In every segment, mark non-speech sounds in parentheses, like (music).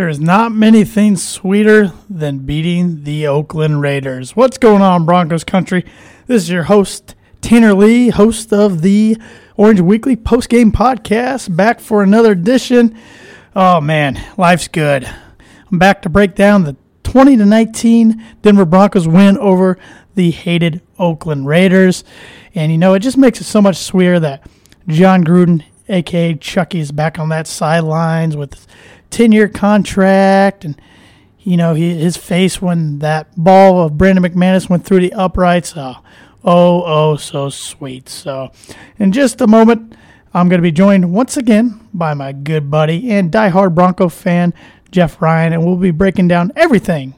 There is not many things sweeter than beating the Oakland Raiders. What's going on, Broncos country? This is your host, Tanner Lee, host of the Orange Weekly Post Game Podcast, back for another edition. Oh man, life's good. I'm back to break down the 20 to 19 Denver Broncos win over the hated Oakland Raiders. And you know, it just makes it so much sweeter that Jon Gruden, aka Chucky, is back on that sidelines with 10 year contract and you know he, his face when that ball of Brandon McManus went through the uprights oh oh oh so sweet. So in just a moment I'm going to be joined once again by my good buddy and diehard Bronco fan Jeff Ryan and we'll be breaking down everything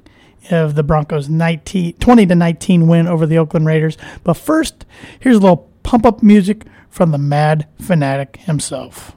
of the Broncos 19, 20 to 19 win over the Oakland Raiders. But first here's a little pump up music from the mad fanatic himself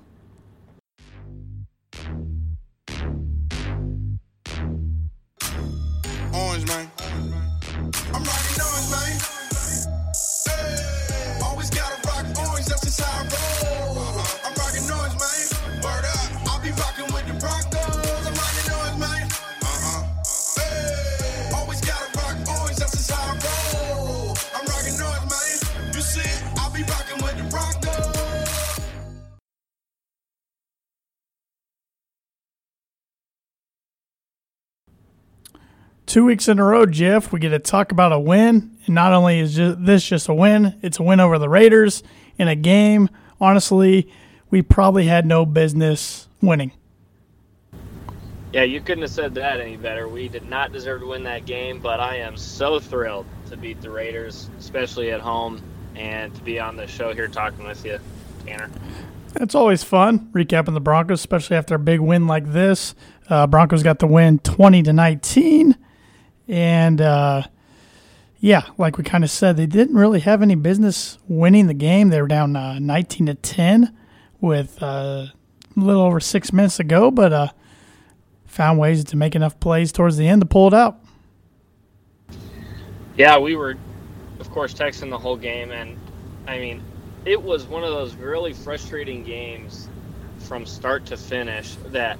Two weeks in a row, Jeff, we get to talk about a win. And not only is this just a win, it's a win over the Raiders in a game. Honestly, we probably had no business winning. Yeah, you couldn't have said that any better. We did not deserve to win that game, but I am so thrilled to beat the Raiders, especially at home, and to be on the show here talking with you, Tanner. It's always fun recapping the Broncos, especially after a big win like this. Uh, Broncos got the win 20 to 19. And uh, yeah, like we kind of said, they didn't really have any business winning the game. They were down uh, 19 to 10 with uh, a little over six minutes to go, but uh, found ways to make enough plays towards the end to pull it out. Yeah, we were, of course, texting the whole game, and I mean, it was one of those really frustrating games from start to finish that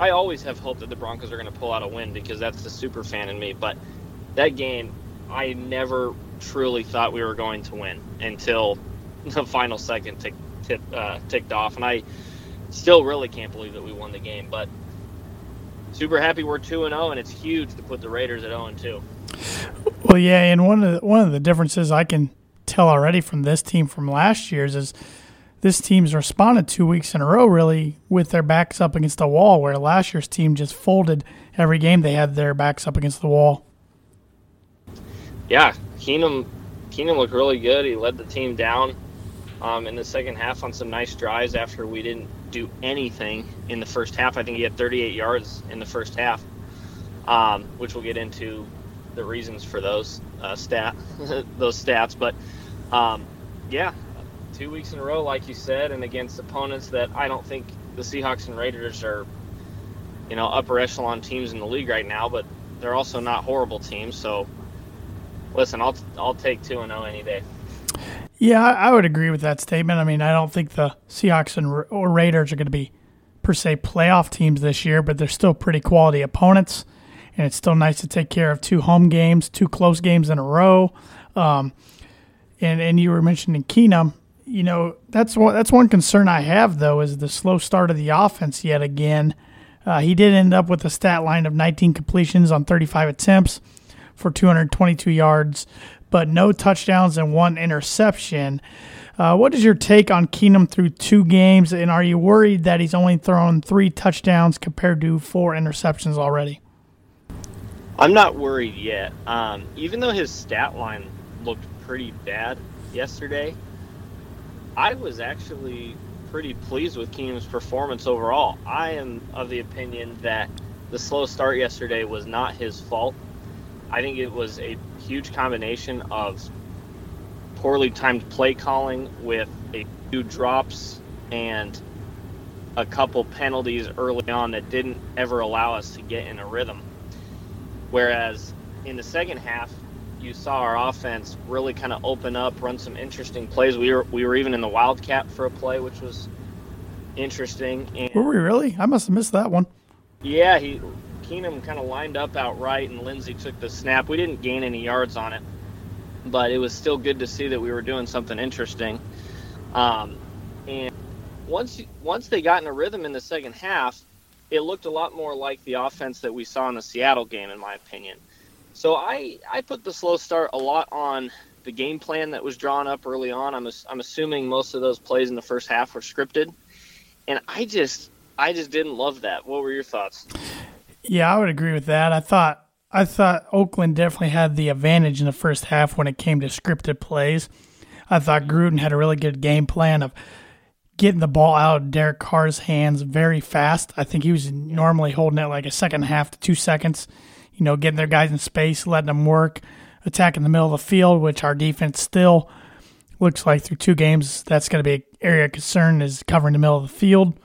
I always have hope that the Broncos are going to pull out a win because that's the super fan in me. But that game, I never truly thought we were going to win until (laughs) the final second tick, uh, ticked off, and I still really can't believe that we won the game. But super happy we're two and zero, and it's huge to put the Raiders at zero and two. Well, yeah, and one of the, one of the differences I can tell already from this team from last year's is this team's responded two weeks in a row really with their backs up against the wall, where last year's team just folded every game they had their backs up against the wall. Yeah, Keenum Keenum looked really good. He led the team down um, in the second half on some nice drives after we didn't do anything in the first half. I think he had 38 yards in the first half, um, which we'll get into the reasons for those uh, stat (laughs) those stats. But um, yeah, two weeks in a row, like you said, and against opponents that I don't think the Seahawks and Raiders are, you know, upper echelon teams in the league right now, but they're also not horrible teams. So, listen, I'll I'll take two and zero any day. Yeah, I I would agree with that statement. I mean, I don't think the Seahawks and Ra- or Raiders are going to be per se playoff teams this year, but they're still pretty quality opponents, and it's still nice to take care of two home games, two close games in a row. Um, and and you were mentioning Keenum. You know, that's one that's one concern I have though is the slow start of the offense yet again. Uh, he did end up with a stat line of 19 completions on 35 attempts for 222 yards, but no touchdowns and one interception. Uh, what is your take on Keenum through two games, and are you worried that he's only thrown three touchdowns compared to four interceptions already? I'm not worried yet. Um, even though his stat line looked pretty bad yesterday, I was actually pretty pleased with Keenum's performance overall. I am of the opinion that the slow start yesterday was not his fault. I think it was a huge combination of poorly timed play calling with a few drops and a couple penalties early on that didn't ever allow us to get in a rhythm. Whereas in the second half, you saw our offense really kind of open up, run some interesting plays. We were we were even in the wildcat for a play, which was interesting. And Were we really? I must have missed that one. Yeah, he Keenum kind of lined up outright, and Lindsay took the snap. We didn't gain any yards on it, but it was still good to see that we were doing something interesting. Um, and once once they got in a rhythm in the second half, it looked a lot more like the offense that we saw in the Seattle game, in my opinion. So I I put the slow start a lot on the game plan that was drawn up early on. I'm I'm assuming most of those plays in the first half were scripted, and I just I just didn't love that. What were your thoughts? Yeah, I would agree with that. I thought I thought Oakland definitely had the advantage in the first half when it came to scripted plays. I thought Gruden had a really good game plan of getting the ball out of Derek Carr's hands very fast. I think he was normally holding it like a second half to two seconds. You know, getting their guys in space, letting them work, attacking the middle of the field, which our defense still looks like through two games that's going to be an area of concern is covering the middle of the field.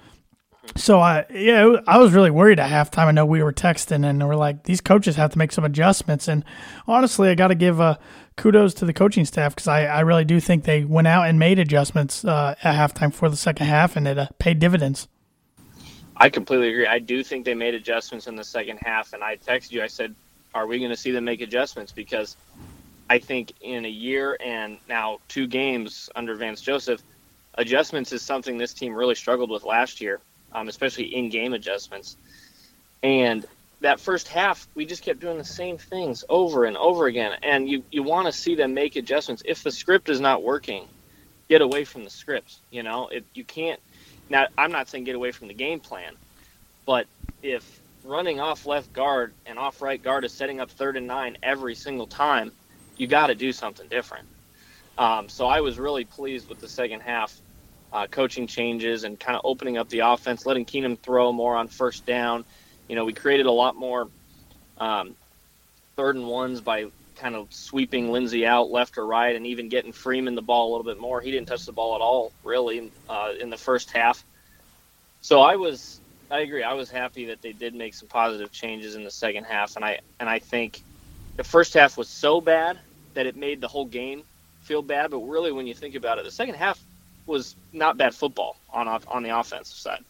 So I yeah I was really worried at halftime. I know we were texting and we're like these coaches have to make some adjustments. And honestly, I got to give uh, kudos to the coaching staff because I, I really do think they went out and made adjustments uh, at halftime for the second half and it uh, paid dividends. I completely agree. I do think they made adjustments in the second half, and I texted you. I said, "Are we going to see them make adjustments?" Because I think in a year and now two games under Vance Joseph, adjustments is something this team really struggled with last year um, especially in-game adjustments. And that first half, we just kept doing the same things over and over again. And you, you want to see them make adjustments. If the script is not working, get away from the script. You know, if you can't. Now, I'm not saying get away from the game plan, but if running off left guard and off right guard is setting up third and nine every single time, you got to do something different. Um, so I was really pleased with the second half uh, coaching changes and kind of opening up the offense, letting Keenum throw more on first down. You know, we created a lot more um, third and ones by kind of sweeping Lindsay out left or right, and even getting Freeman the ball a little bit more. He didn't touch the ball at all, really, uh, in the first half. So I was, I agree. I was happy that they did make some positive changes in the second half, and I and I think the first half was so bad that it made the whole game feel bad. But really, when you think about it, the second half was not bad football on on the offensive side.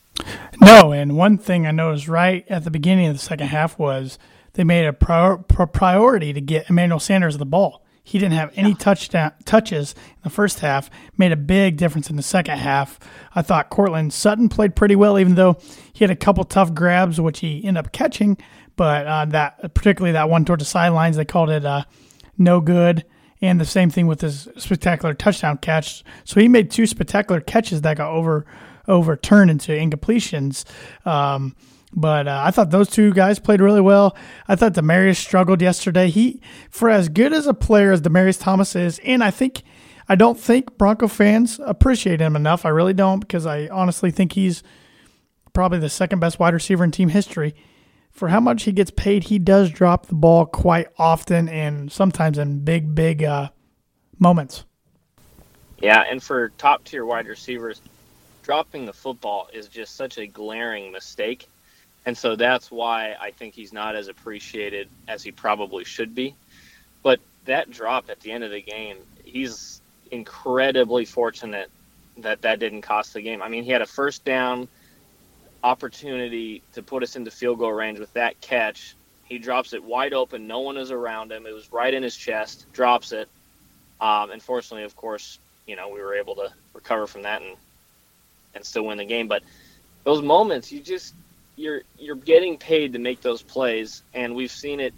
No, and one thing I noticed right at the beginning of the second half was they made a prior, priority to get Emmanuel Sanders the ball. He didn't have any yeah. touchdown touches in the first half. Made a big difference in the second half. I thought Courtland Sutton played pretty well, even though he had a couple tough grabs, which he ended up catching. But uh, that, particularly that one towards the sidelines, they called it uh, no good and the same thing with his spectacular touchdown catch. So he made two spectacular catches that got over overturned into incompletions. Um, but uh, I thought those two guys played really well. I thought Demaryius struggled yesterday. He, for as good as a player as Demaryius Thomas is, and I think I don't think Bronco fans appreciate him enough. I really don't because I honestly think he's probably the second best wide receiver in team history for how much he gets paid, he does drop the ball quite often and sometimes in big, big uh, moments. Yeah, and for top tier wide receivers, dropping the football is just such a glaring mistake. And so that's why I think he's not as appreciated as he probably should be. But that drop at the end of the game, he's incredibly fortunate that that didn't cost the game. I mean, he had a first down opportunity to put us into field goal range with that catch. He drops it wide open. No one is around him. It was right in his chest. Drops it. Um, unfortunately, of course, you know we were able to recover from that and and still win the game. But those moments, you just you're you're getting paid to make those plays, and we've seen it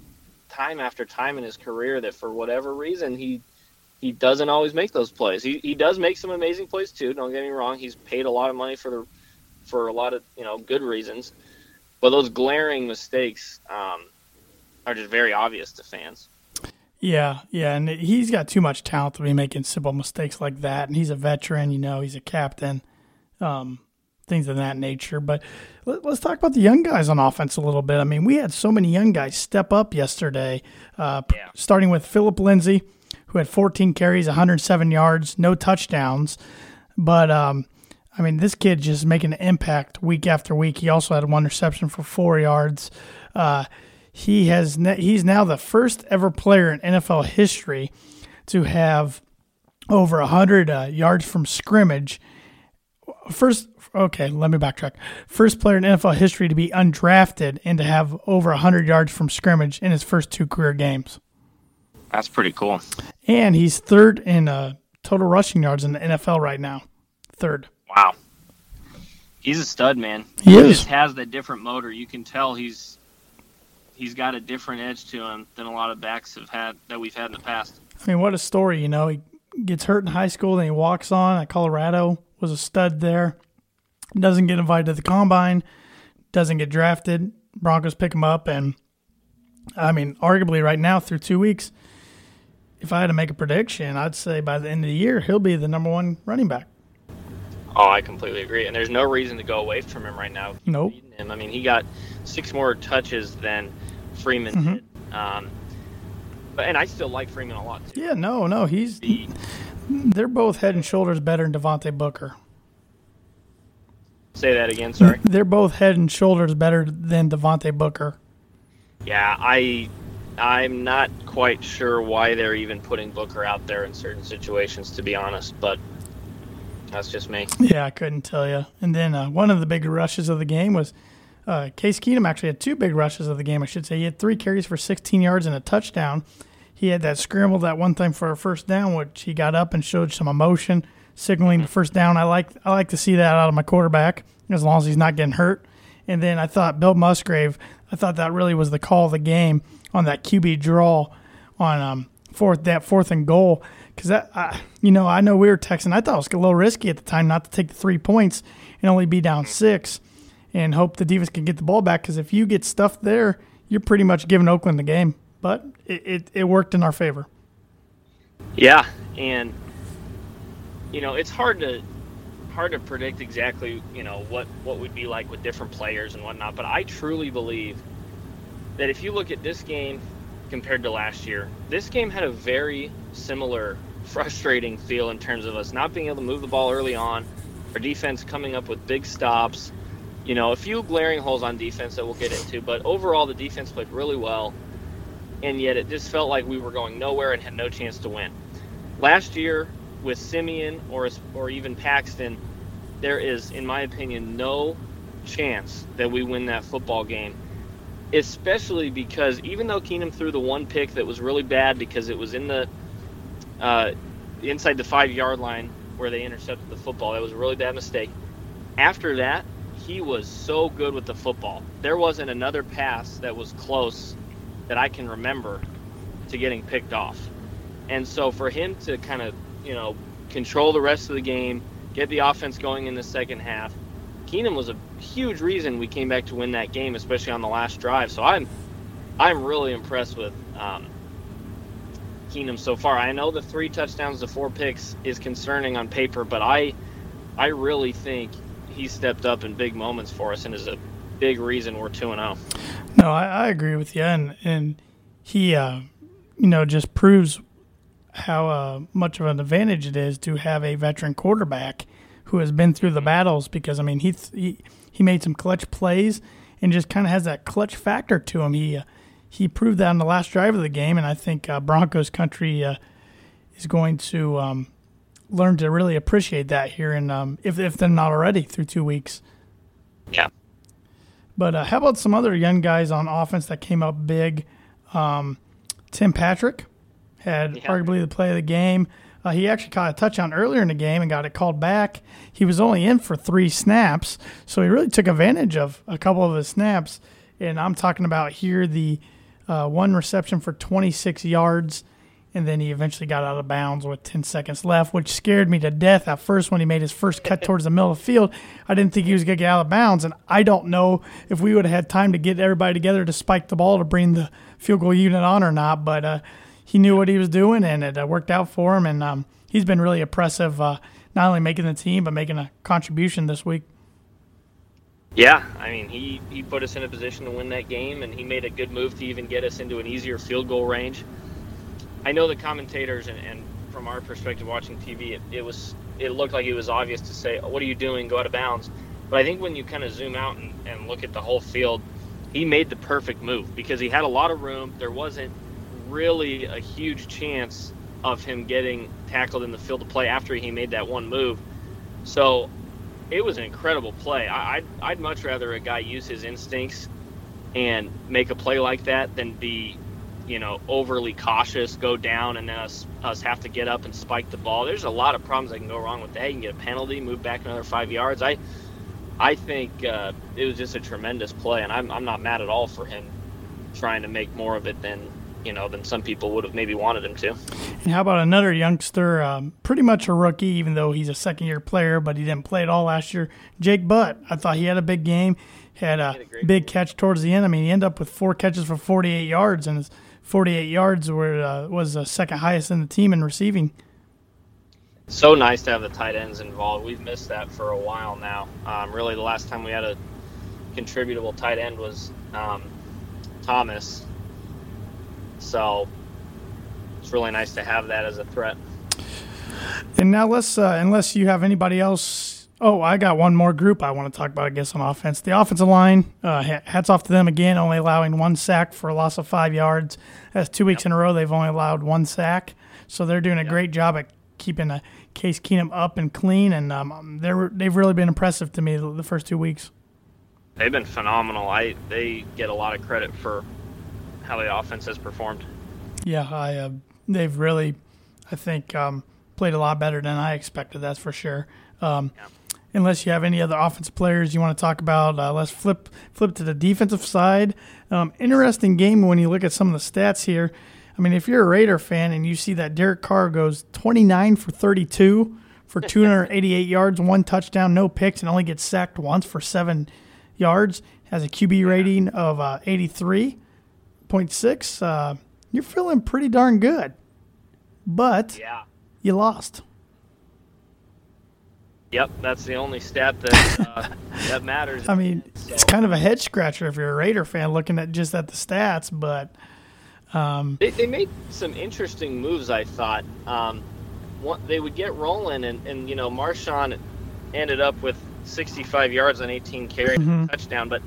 time after time in his career that for whatever reason he he doesn't always make those plays. He he does make some amazing plays too. Don't get me wrong. He's paid a lot of money for the for a lot of you know good reasons, but those glaring mistakes um, are just very obvious to fans. Yeah, yeah, and he's got too much talent to be making simple mistakes like that. And he's a veteran, you know, he's a captain, um, things of that nature. But let, us talk about the young guys on offense a little bit. I mean, we had so many young guys step up yesterday, uh, yeah. starting with Phillip Lindsay, who had 14 carries, 107 yards, no touchdowns. But um, I mean, this kid just making an impact week after week. He also had one reception for four yards. Uh, he has ne- he's now the first ever player in NFL history to have over 100 uh, yards from scrimmage first. Okay, let me backtrack. First player in NFL history to be undrafted and to have over 100 yards from scrimmage in his first two career games. That's pretty cool. And he's third in uh, total rushing yards in the NFL right now. Third. Wow. He's a stud, man. He is. just has that different motor. You can tell he's he's got a different edge to him than a lot of backs have had that we've had in the past. I mean, what a story, you know. He gets hurt in high school, then he walks on at Colorado, was a stud there. Doesn't get invited to the combine, doesn't get drafted. Broncos pick him up, and I mean, arguably right now through two weeks, if I had to make a prediction, I'd say by the end of the year he'll be the number one running back. Oh, I completely agree. And there's no reason to go away from him right now. Nope. Him. I mean, he got six more touches than Freeman Mhm. did. Um, but and I still like Freeman a lot too. Yeah, no, no, he's they're both head and shoulders better than Devontae Booker. say that again. Sorry. They're both head and shoulders better than Devontae Booker. Yeah, I I'm not quite sure why they're even putting Booker out there in certain situations, to be honest. But that's just me. Yeah, I couldn't tell you. And then uh, one of the big rushes of the game was uh, Case Keenum actually had two big rushes of the game, I should say. He had three carries for 16 yards and a touchdown. He had that scramble that one time for a first down, which he got up and showed some emotion, signaling the first down. I like I like to see that out of my quarterback as long as he's not getting hurt. And then I thought Bill Musgrave, I thought that really was the call of the game on that QB draw on um, fourth that fourth and goal because that I, you know I know we were texting. I thought it was a little risky at the time not to take the three points and only be down six and hope the Divas can get the ball back because if you get stuffed there, you're pretty much giving Oakland the game. But it, it, it worked in our favor. Yeah, and you know it's hard to hard to predict exactly you know what what would be like with different players and whatnot. But I truly believe that if you look at this game compared to last year, this game had a very similar (laughs) frustrating feel in terms of us not being able to move the ball early on, our defense coming up with big stops. You know, a few glaring holes on defense that we'll get into, but overall the defense played really well and yet it just felt like we were going nowhere and had no chance to win. Last year with Siemian or or even Paxton, there is, in my opinion, no chance that we win that football game. Especially because even though Keenum threw the one pick that was really bad because it was in the uh, inside the five yard line where they intercepted the football, that was a really bad mistake. After that, he was so good with the football. There wasn't another pass that was close that I can remember to getting picked off. And so for him to kind of, you know, control the rest of the game, get the offense going in the second half, Keenum was a huge reason we came back to win that game, especially on the last drive. So I'm I'm really impressed with um, Keenum so far. I know the three touchdowns to four picks is concerning on paper, but I I really think he stepped up in big moments for us and is a big reason we're two and oh. zero. No, I, I agree with you, and and he, uh, you know, just proves how uh, much of an advantage it is to have a veteran quarterback who has been through the battles. Because I mean, he he, he made some clutch plays and just kind of has that clutch factor to him. He uh, he proved that on the last drive of the game, and I think uh, Broncos country uh, is going to um, learn to really appreciate that here, and um, if if they're not already through two weeks. Yeah. But uh, how about some other young guys on offense that came up big? Um, Tim Patrick had Yeah. arguably the play of the game. Uh, he actually caught a touchdown earlier in the game and got it called back. He was only in for three snaps, so he really took advantage of a couple of his snaps. And I'm talking about here the uh, one reception for 26 yards, and then he eventually got out of bounds with 10 seconds left, which scared me to death at first when he made his first cut (laughs) towards the middle of the field. I didn't think he was going to get out of bounds, and I don't know if we would have had time to get everybody together to spike the ball to bring the field goal unit on or not, but uh, he knew what he was doing, and it uh, worked out for him, and um, he's been really impressive, uh, not only making the team, but making a contribution this week. Yeah, I mean, he, he put us in a position to win that game, and he made a good move to even get us into an easier field goal range. I know the commentators, and, and from our perspective watching TV, it, it was it looked like it was obvious to say, "What are you doing? Go out of bounds." But I think when you kind of zoom out and, and look at the whole field, he made the perfect move because he had a lot of room. There wasn't really a huge chance of him getting tackled in the field of play after he made that one move. So it was an incredible play. I, I'd, I'd much rather a guy use his instincts and make a play like that than be, you know, overly cautious, go down, and then us, us have to get up and spike the ball. There's a lot of problems that can go wrong with that. You can get a penalty, move back another five yards. I, I think uh, it was just a tremendous play, and I'm, I'm not mad at all for him trying to make more of it than you know than some people would have maybe wanted him to. And how about another youngster, um, pretty much a rookie, even though he's a second year player, but he didn't play at all last year? Jake Butt. I thought he had a big game, had a, had a big game. catch towards the end. I mean, he ended up with four catches for 48 yards, and his 48 yards were uh, was the second highest in the team in receiving. So nice to have the tight ends involved. We've missed that for a while now. Um, really, the last time we had a contributable tight end was um, Thomas. So it's really nice to have that as a threat. And now let's, uh, unless you have anybody else. Oh, I got one more group I want to talk about, I guess, on offense. The offensive line, uh, hats off to them again, only allowing one sack for a loss of five yards. That's two weeks in a row they've only allowed one sack. So they're doing a great job at keeping uh, Case Keenum up and clean, and um, they're, they've really been impressive to me the, the first two weeks. They've been phenomenal. I they get a lot of credit for how the offense has performed. Yeah, I uh, they've really, I think, um, played a lot better than I expected. That's for sure. Um, Yeah. Unless you have any other offensive players you want to talk about, uh, let's flip flip to the defensive side. Um, interesting game when you look at some of the stats here. I mean, if you're a Raider fan and you see that Derek Carr goes 29 for 32 for 288 (laughs) yards, one touchdown, no picks, and only gets sacked once for seven yards, has a QB rating of uh, 83.6, uh, you're feeling pretty darn good. But Yeah. you lost. Yep, that's the only stat that uh, (laughs) that matters. I mean, it's kind of a head scratcher if you're a Raider fan looking at just at the stats, but They, they made some interesting moves, I thought. Um, one, they would get rolling, and, and you know, Marshawn ended up with 65 yards on 18 carries, and a touchdown, but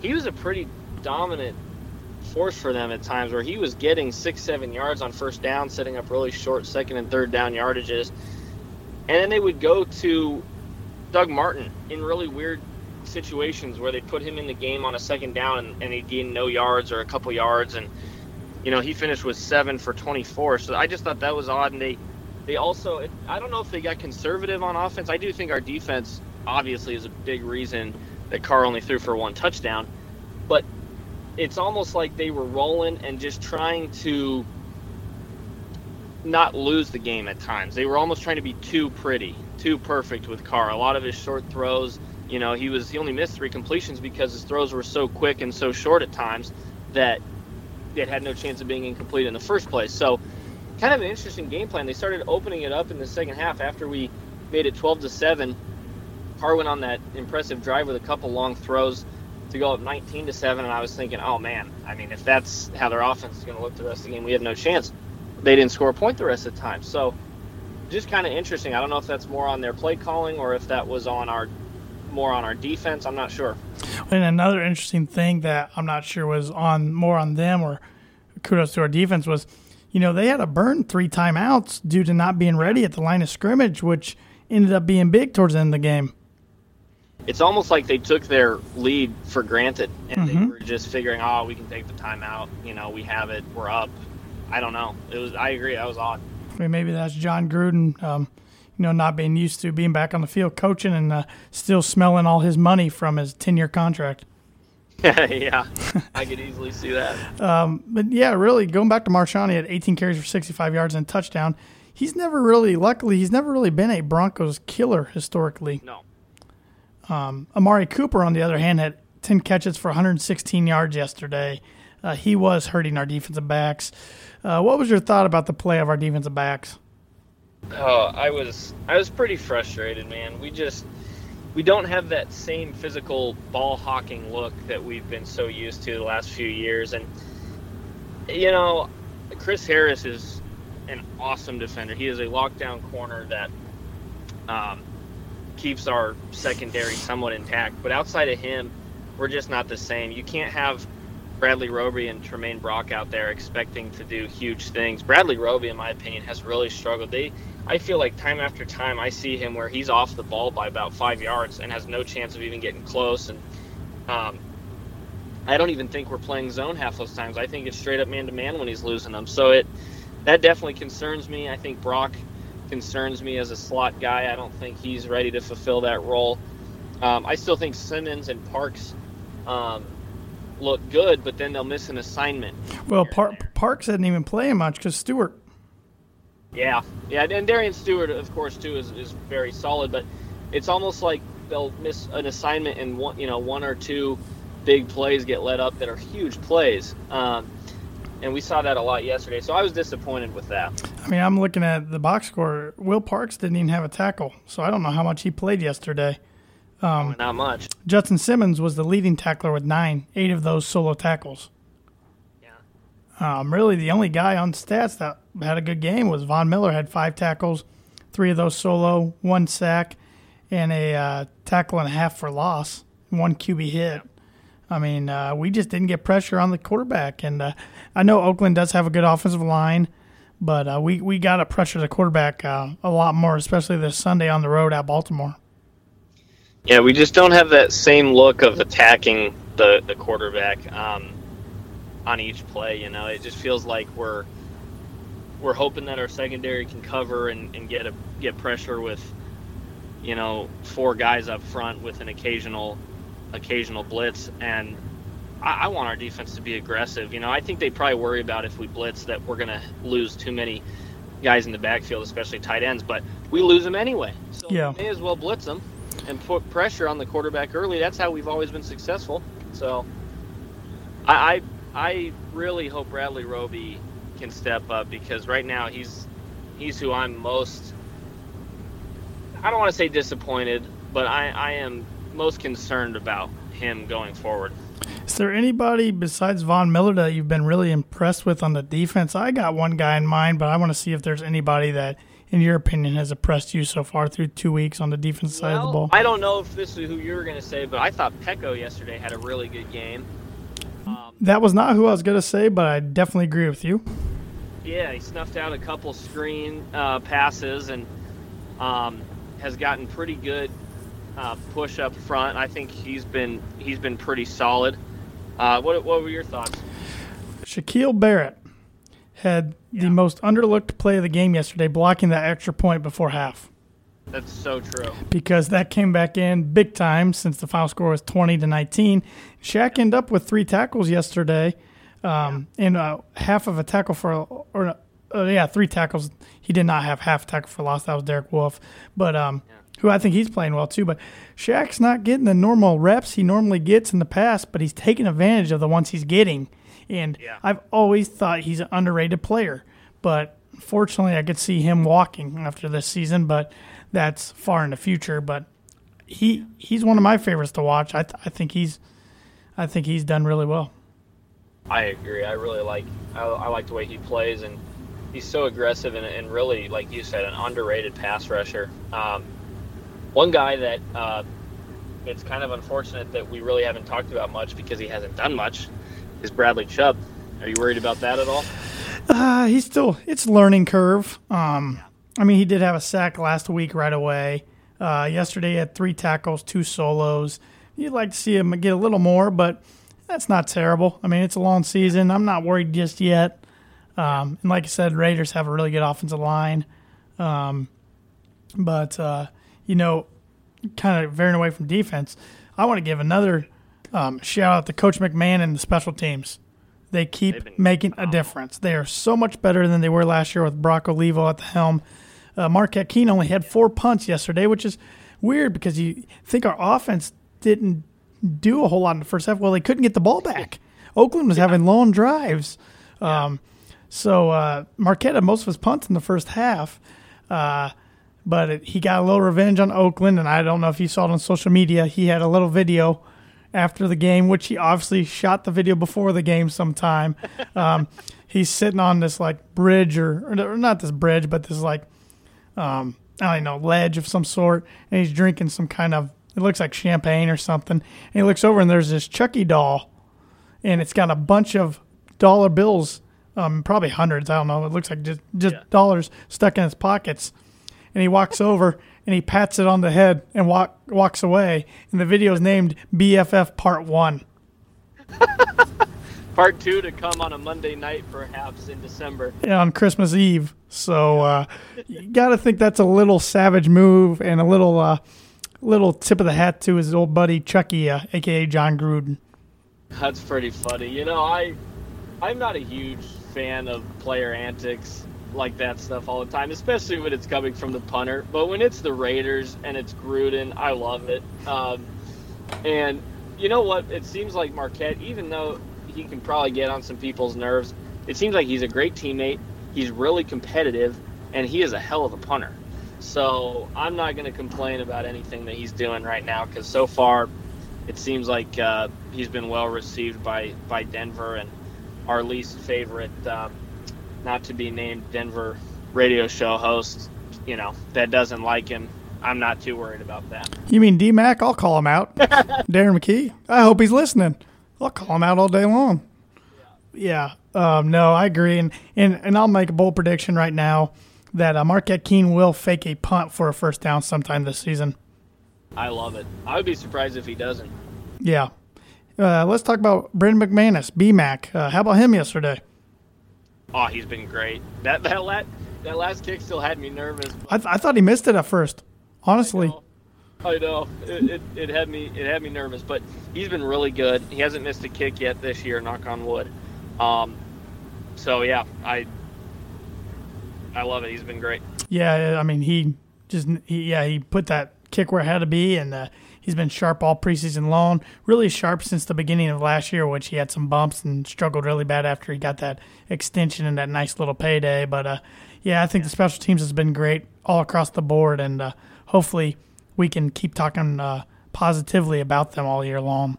he was a pretty dominant force for them at times where he was getting six, seven yards on first down, setting up really short second and third down yardages. And then they would go to Doug Martin in really weird situations where they put him in the game on a second down and, and he'd gain no yards or a couple yards. And you know he finished with seven for 24 so i just thought that was odd. And they they also i don't know if they got conservative on offense. I do think our defense obviously is a big reason that carr only threw for one touchdown. But it's almost like they were rolling and just trying to not lose the game at times they were almost trying to be too pretty too perfect with carr a lot of his short throws you know he was he only missed three completions because his throws were so quick and so short at times that it had no chance of being incomplete in the first place. So, kind of an interesting game plan. They started opening it up in the second half after we made it 12 to seven. Carr went on that impressive drive with a couple long throws to go up 19 to seven, and I was thinking, oh man, I mean, if that's how their offense is going to look the rest of the game, we have no chance. They didn't score a point the rest of the time. So, just kind of interesting. I don't know if that's more on their play calling or if that was on our more on our defense. I'm not sure. And another interesting thing that I'm not sure was on more on them or kudos to our defense was, you know, they had to burn three timeouts due to not being ready at the line of scrimmage, which ended up being big towards the end of the game. it's almost like they took their lead for granted and they Mhm. were just figuring, oh, we can take the timeout. You know, we have it. We're up. I don't know. It was. I agree. That was odd. I mean, maybe that's Jon Gruden, um, you know, not being used to being back on the field coaching and uh, still smelling all his money from his 10 year contract. (laughs) (laughs) yeah, I could easily see that. But yeah, really going back to Marshawn, he had 18 carries for 65 yards and a touchdown. He's never really, luckily, he's never really been a Broncos killer historically. No. Amari Cooper, on the other hand, had 10 catches for 116 yards yesterday. Uh, he was hurting our defensive backs. Uh, what was your thought about the play of our defensive backs? Oh, I was. I was pretty frustrated, man. We just. We don't have that same physical ball hawking look that we've been so used to the last few years, and you know, Chris Harris is an awesome defender. He is a lockdown corner that um, keeps our secondary somewhat intact. But outside of him, we're just not the same. You can't have Bradley Roby and Tramaine Brock out there expecting to do huge things. Bradley Roby, in my opinion, has really struggled. They, I feel like time after time, I see him where he's off the ball by about five yards and has no chance of even getting close. And um, I don't even think we're playing zone half those times. I think it's straight up man to man when he's losing them. So it that definitely concerns me. I think Brock concerns me as a slot guy. I don't think he's ready to fulfill that role. Um, I still think Simmons and Parks um, look good, but then they'll miss an assignment. Well, Par- Parks didn't even play much because Stewart. Yeah, yeah, and Darian Stewart, of course, too, is, is very solid. But it's almost like they'll miss an assignment, and one, you know, one or two big plays get let up that are huge plays. Um, and we saw that a lot yesterday. So I was disappointed with that. I mean, I'm looking at the box score. Will Parks didn't even have a tackle, so I don't know how much he played yesterday. Um, Not much. Justin Simmons was the leading tackler with nine, eight of those solo tackles. Yeah. Um, really, the only guy on stats that had a good game was Von Miller. Had five tackles, three of those solo, one sack, and a uh, tackle and a half for loss, one QB hit. I mean, uh, we just didn't get pressure on the quarterback, and uh, I know Oakland does have a good offensive line, but uh, we we got to pressure the quarterback uh, a lot more, especially this Sunday on the road at Baltimore. Yeah, we just don't have that same look of attacking the the quarterback um, on each play. You know, it just feels like we're we're hoping that our secondary can cover and, and get a get pressure with you know four guys up front with an occasional occasional blitz and I, I want our defense to be aggressive you know i think they probably worry about if we blitz that we're going to lose too many guys in the backfield especially tight ends but we lose them anyway so Yeah. we may as well blitz them and put pressure on the quarterback early that's how we've always been successful so i i, I really hope bradley roby can step up because right now he's he's who i'm most I don't want to say disappointed, but I, I am most concerned about him going forward. Is there anybody besides Von Miller that you've been really impressed with on the defense? I got one guy in mind, but I want to see if there's anybody that, in your opinion, has impressed you so far through two weeks on the defense side of the ball. I don't know if this is who you were going to say, but I thought Peko yesterday had a really good game. Um, that was not who I was going to say, but I definitely agree with you. yeah, he snuffed out a couple screen uh, passes and um, has gotten pretty good uh, push up front. I think he's been he's been pretty solid. Uh, what what were your thoughts? Shaquille Barrett had the most underlooked play of the game yesterday, blocking that extra point before half. That's so true. because that came back in big time since the final score was 20 to 19. Shaq ended up with three tackles yesterday, um, and uh, half of a tackle for, or uh, yeah, three tackles. He did not have half tackle for loss. That was Derek Wolfe, but um, who I think he's playing well too. But Shaq's not getting the normal reps he normally gets in the past, but he's taking advantage of the ones he's getting. And Yeah. I've always thought he's an underrated player, but fortunately, I could see him walking after this season. But that's far in the future. But he he's one of my favorites to watch. I, th- I think he's I think he's done really well. I agree. I really like I, I like the way he plays, and he's so aggressive and, and really, like you said, an underrated pass rusher. Um, one guy that uh, it's kind of unfortunate that we really haven't talked about much because he hasn't done much is Bradley Chubb. Are you worried about that at all? Uh, he's still it's learning curve. Um, I mean, he did have a sack last week right away. Uh, yesterday he had three tackles, two solos. You'd like to see him get a little more, but that's not terrible. I mean, it's a long season. I'm not worried just yet. Um, and like I said, Raiders have a really good offensive line. Um, but uh, you know, kind of veering away from defense, I want to give another um, shout out to Coach McMahon and the special teams. They keep making a difference. They are so much better than they were last year with Brock Olivo at the helm. Uh, Marquette King only had four punts yesterday, which is weird because you think our offense didn't do a whole lot in the first half. Well, they couldn't get the ball back. Oakland was having long drives. Um, so uh, Marquette had most of his punts in the first half. Uh, but it, he got a little revenge on Oakland, and I don't know if you saw it on social media. He had a little video after the game, which he obviously shot the video before the game sometime. (laughs) Um, he's sitting on this like bridge or, or not this bridge, but this like um, I don't know ledge of some sort, and he's drinking some kind of it looks like champagne or something. And he looks over and there's this Chucky doll, and it's got a bunch of dollar bills, um, probably hundreds. I don't know. It looks like just just Yeah. dollars stuck in his pockets. And he walks over and he pats it on the head and walk walks away. And the video is named BFF Part One. (laughs) Part two to come on a Monday night, perhaps in December. Yeah, on Christmas Eve. So uh, you got to think that's a little savage move and a little uh, little tip of the hat to his old buddy Chucky, uh, aka Jon Gruden. That's pretty funny. You know, I I'm not a huge fan of player antics like that stuff all the time, especially when it's coming from the punter. But when it's the Raiders and it's Gruden, I love it. Um, and you know what? It seems like Marquette, even though he can probably get on some people's nerves, it seems like he's a great teammate. He's really competitive, and he is a hell of a punter. So I'm not going to complain about anything that he's doing right now because so far it seems like uh, he's been well received by, by Denver and our least favorite, um, not to be named Denver radio show host, you know, that doesn't like him. I'm not too worried about that. You mean D Mac? I'll call him out. (laughs) Darren McKee. I hope he's listening. I'll call him out all day long. Yeah. Um, no, I agree, and, and and I'll make a bold prediction right now that uh, Marquette King will fake a punt for a first down sometime this season. I love it. I would be surprised if he doesn't. Yeah. Uh, let's talk about Brandon McManus, BMAC. Uh, how about him yesterday? Oh, he's been great. That that la- that last kick still had me nervous. I, th- I thought he missed it at first. Honestly, I know it, it, it had me it had me nervous, but he's been really good. He hasn't missed a kick yet this year, knock on wood. Um, so yeah, I I love it. He's been great. yeah. I mean, he just he, yeah he put that kick where it had to be, and uh, he's been sharp all preseason long. Really sharp since the beginning of last year, which he had some bumps and struggled really bad after he got that extension and that nice little payday. But uh, yeah, I think the special teams has been great all across the board, and uh, hopefully we can keep talking uh, positively about them all year long.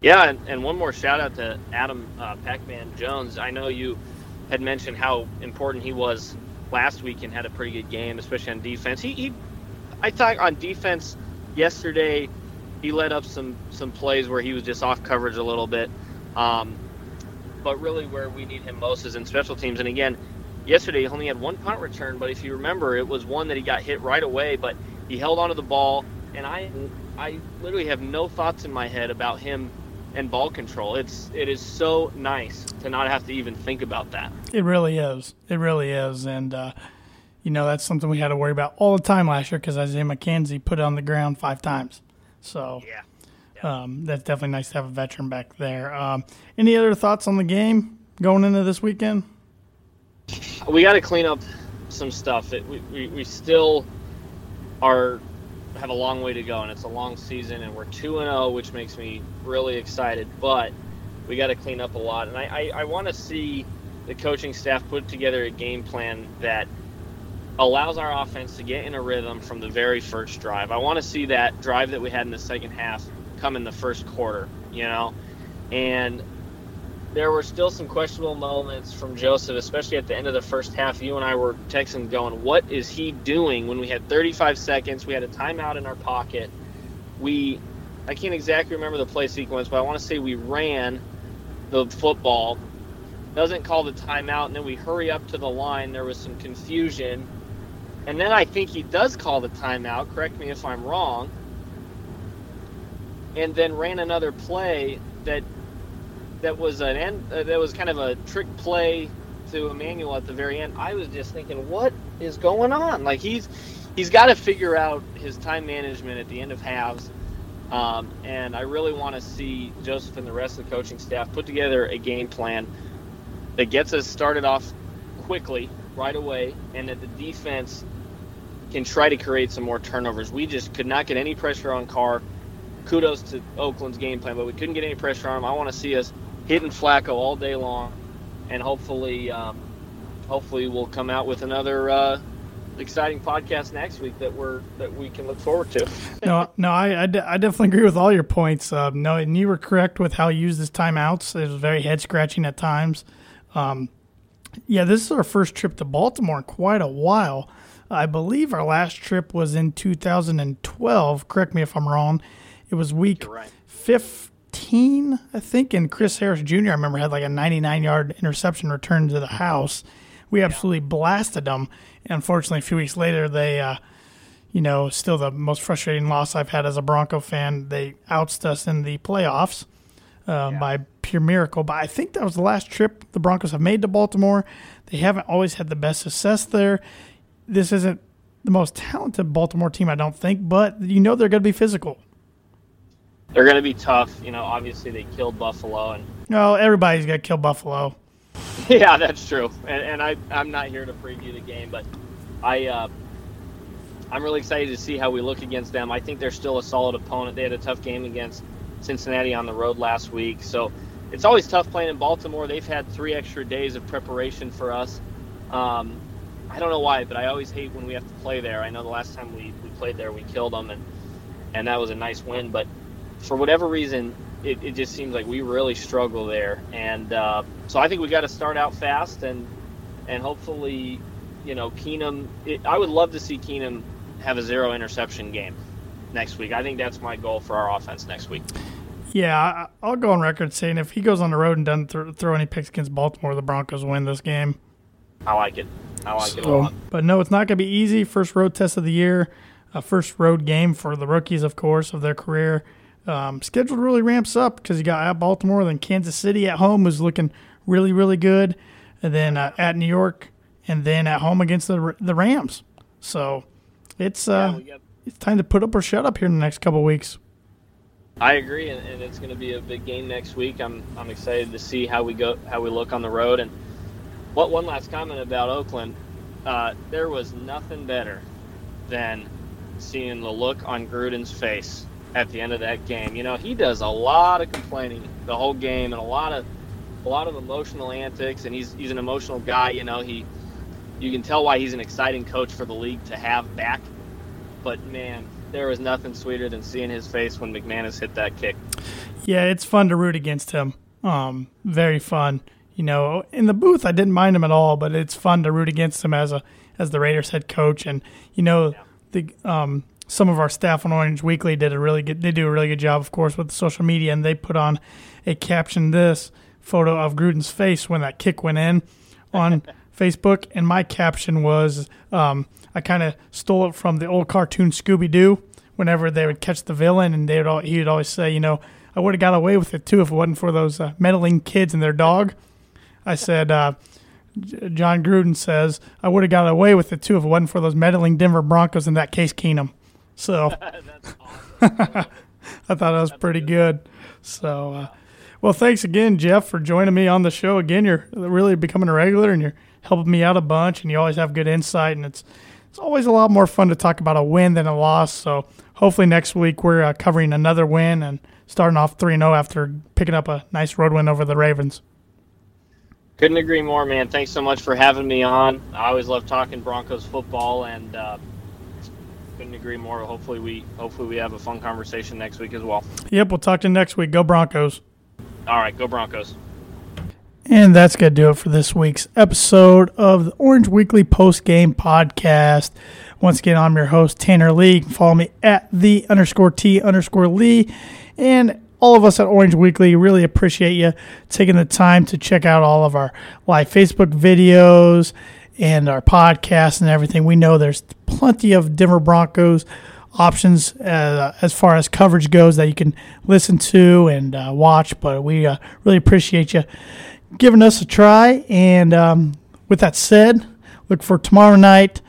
Yeah, and, and one more shout out to Adam uh, Pac-Man Jones. I know you had mentioned how important he was last week and had a pretty good game, especially on defense. He, he I thought on defense yesterday, he led up some some plays where he was just off coverage a little bit. Um, but really, where we need him most is in special teams. And again, yesterday he only had one punt return, but if you remember, it was one that he got hit right away. But he held onto the ball, and I I literally have no thoughts in my head about him and ball control. It's it is so nice to not have to even think about that. It really is. It really is. And, uh, you know, that's something we had to worry about all the time last year because Isaiah McKenzie put it on the ground five times. So Yeah. um, that's definitely nice to have a veteran back there. Um, any other thoughts on the game going into this weekend? we got to clean up some stuff. It, we, we, we still are have a long way to go, and it's a long season, and we're two and zero, which makes me really excited. But we got to clean up a lot, and I, I, I want to see the coaching staff put together a game plan that allows our offense to get in a rhythm from the very first drive. I want to see that drive that we had in the second half come in the first quarter, you know, and there were still some questionable moments from Joseph, especially at the end of the first half. You and I were texting, going, "What is he doing?" When we had 35 seconds, we had a timeout in our pocket. We, I can't exactly remember the play sequence, but I want to say we ran the football. Doesn't call the timeout, and then we hurry up to the line. There was some confusion, and then I think he does call the timeout. Correct me if I'm wrong. And then ran another play that that was an end, uh, that was kind of a trick play to Emmanuel at the very end. I was just thinking, what is going on? Like he's he's got to figure out his time management at the end of halves. Um, and I really want to see Joseph and the rest of the coaching staff put together a game plan that gets us started off quickly, right away, and that the defense can try to create some more turnovers. We just could not get any pressure on Carr. Kudos to Oakland's game plan, but we couldn't get any pressure on him. I want to see us hitting Flacco all day long, and hopefully, um, hopefully we'll come out with another uh, exciting podcast next week that we're that we can look forward to. no, no, I, I, de- I definitely agree with all your points. Uh, no, and you were correct with how he used his timeouts. It was very head scratching at times. Um, yeah, this is our first trip to Baltimore in quite a while. I believe our last trip was in 2012. Correct me if I'm wrong. It was week right. 13, I think. And Chris Harris Jr., I remember, had like a 99 yard interception return to the house. We absolutely blasted them. And unfortunately, a few weeks later, they, uh, you know, still the most frustrating loss I've had as a Bronco fan. They ousted us in the playoffs uh, by pure miracle. But I think that was the last trip the Broncos have made to Baltimore. They haven't always had the best success there. This isn't the most talented Baltimore team, I don't think, but you know they're going to be physical. They're going to be tough. You know, obviously they killed Buffalo, and No, everybody's got to kill Buffalo. (laughs) yeah, that's true. And, and I, I'm not here to preview the game, but I, uh, I'm really excited to see how we look against them. I think they're still a solid opponent. They had a tough game against Cincinnati on the road last week, so it's always tough playing in Baltimore. They've had three extra days of preparation for us. Um, I don't know why, but I always hate when we have to play there. I know the last time we, we played there, we killed them, and and that was a nice win. But for whatever reason, it, it just seems like we really struggle there. And uh, so I think we got to start out fast and and hopefully, you know, Keenum. It, I would love to see Keenum have a zero interception game next week. I think that's my goal for our offense next week. Yeah, I'll go on record saying if he goes on the road and doesn't th- throw any picks against Baltimore, the Broncos win this game. I like it. I like it a lot. but no, it's not going to be easy. First road test of the year, uh, first road game for the rookies, of course, of their career. Um, schedule really ramps up because you got at Baltimore, then Kansas City at home was looking really, really good, and then uh, at New York, and then at home against the the Rams. So it's uh, Yeah, got- it's time to put up or shut up here in the next couple of weeks. I agree, and, and it's going to be a big game next week. I'm I'm excited to see how we go, how we look on the road. And what one last comment about Oakland? Uh, there was nothing better than seeing the look on Gruden's face at the end of that game. You know, he does a lot of complaining the whole game, and a lot of a lot of emotional antics, and he's he's an emotional guy. You know, he you can tell why he's an exciting coach for the league to have back. But man, there was nothing sweeter than seeing his face when McManus hit that kick. Yeah, it's fun to root against him. Um, very fun. You know, in the booth, I didn't mind him at all, but it's fun to root against him as a as the Raiders head coach. And you know, the um, some of our staff on Orange Weekly did a really good. They do a really good job, of course, with the social media, and they put on a caption this photo of Gruden's face when that kick went in (laughs) on Facebook, and my caption was um, I kind of stole it from the old cartoon Scooby Doo. Whenever they would catch the villain, and they would all, he would always say, you know, I would have got away with it too if it wasn't for those uh, meddling kids and their dog. I said, uh, Jon Gruden says, I would have got away with it too if it wasn't for those meddling Denver Broncos in that case Keenum. So. (laughs) (laughs) I thought that was pretty good. So, uh, well, thanks again, Jeff, for joining me on the show. Again, you're really becoming a regular, and you're helping me out a bunch, and you always have good insight, and it's it's always a lot more fun to talk about a win than a loss. So, hopefully next week we're uh, covering another win and starting off 3 0 after picking up a nice road win over the Ravens. Couldn't agree more, man. Thanks so much for having me on. I always love talking Broncos football, and uh, couldn't agree more. Hopefully, we hopefully we have a fun conversation next week as well. Yep, we'll talk to you next week. Go Broncos. All right, go Broncos. And that's to do it for this week's episode of the Orange Weekly Post Game Podcast. Once again, I'm your host, Tanner Lee. You can follow me at the underscore T underscore Lee. And all of us at Orange Weekly really appreciate you taking the time to check out all of our live Facebook videos and our podcasts and everything. We know there's plenty of Denver Broncos options uh, as far as coverage goes that you can listen to and uh, watch, but we uh, really appreciate you giving us a try. And um, with that said, look for tomorrow night,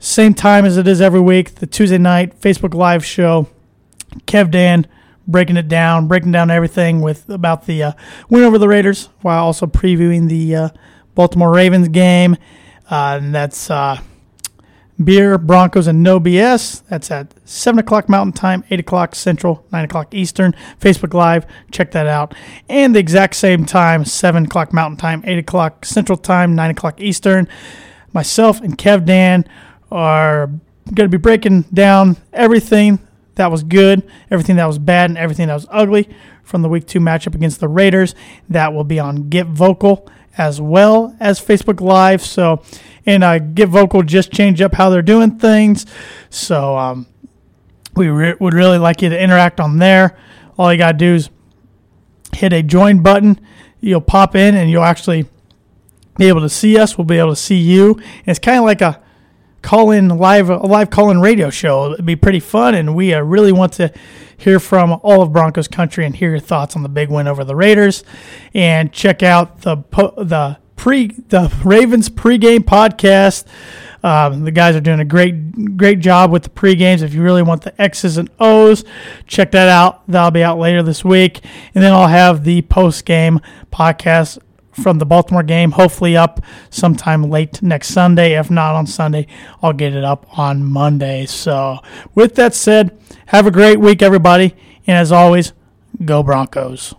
same time as it is every week, the Tuesday night Facebook Live show. Kev Dan breaking it down, breaking down everything with about the uh, win over the Raiders, while also previewing the uh, Baltimore Ravens game. Uh, and that's uh, Beer, Broncos, and No BS. That's at 7 o'clock Mountain Time, 8 o'clock Central, 9 o'clock Eastern. Facebook Live, check that out. And the exact same time, 7 o'clock Mountain Time, 8 o'clock Central Time, 9 o'clock Eastern. Myself and Kev Dan are going to be breaking down everything that was good, everything that was bad, and everything that was ugly from the Week 2 matchup against the Raiders. That will be on Get Vocal as well as Facebook Live. So, and uh, Get Vocal just changed up how they're doing things. So, um, we re- would really like you to interact on there. All you got to do is hit a join button. You'll pop in and you'll actually be able to see us. We'll be able to see you. And it's kind of like a call in live a live call in radio show. It'd be pretty fun, and we uh, really want to hear from all of Broncos country and hear your thoughts on the big win over the Raiders. And check out the the pre the Ravens pregame podcast. Um, the guys are doing a great great job with the pre games. If you really want the X's and O's, check that out. That'll be out later this week, and then I'll have the post game podcast from the Baltimore game, hopefully up sometime late next Sunday. If not on Sunday, I'll get it up on Monday. So, with that said, have a great week, everybody. And as always, go Broncos.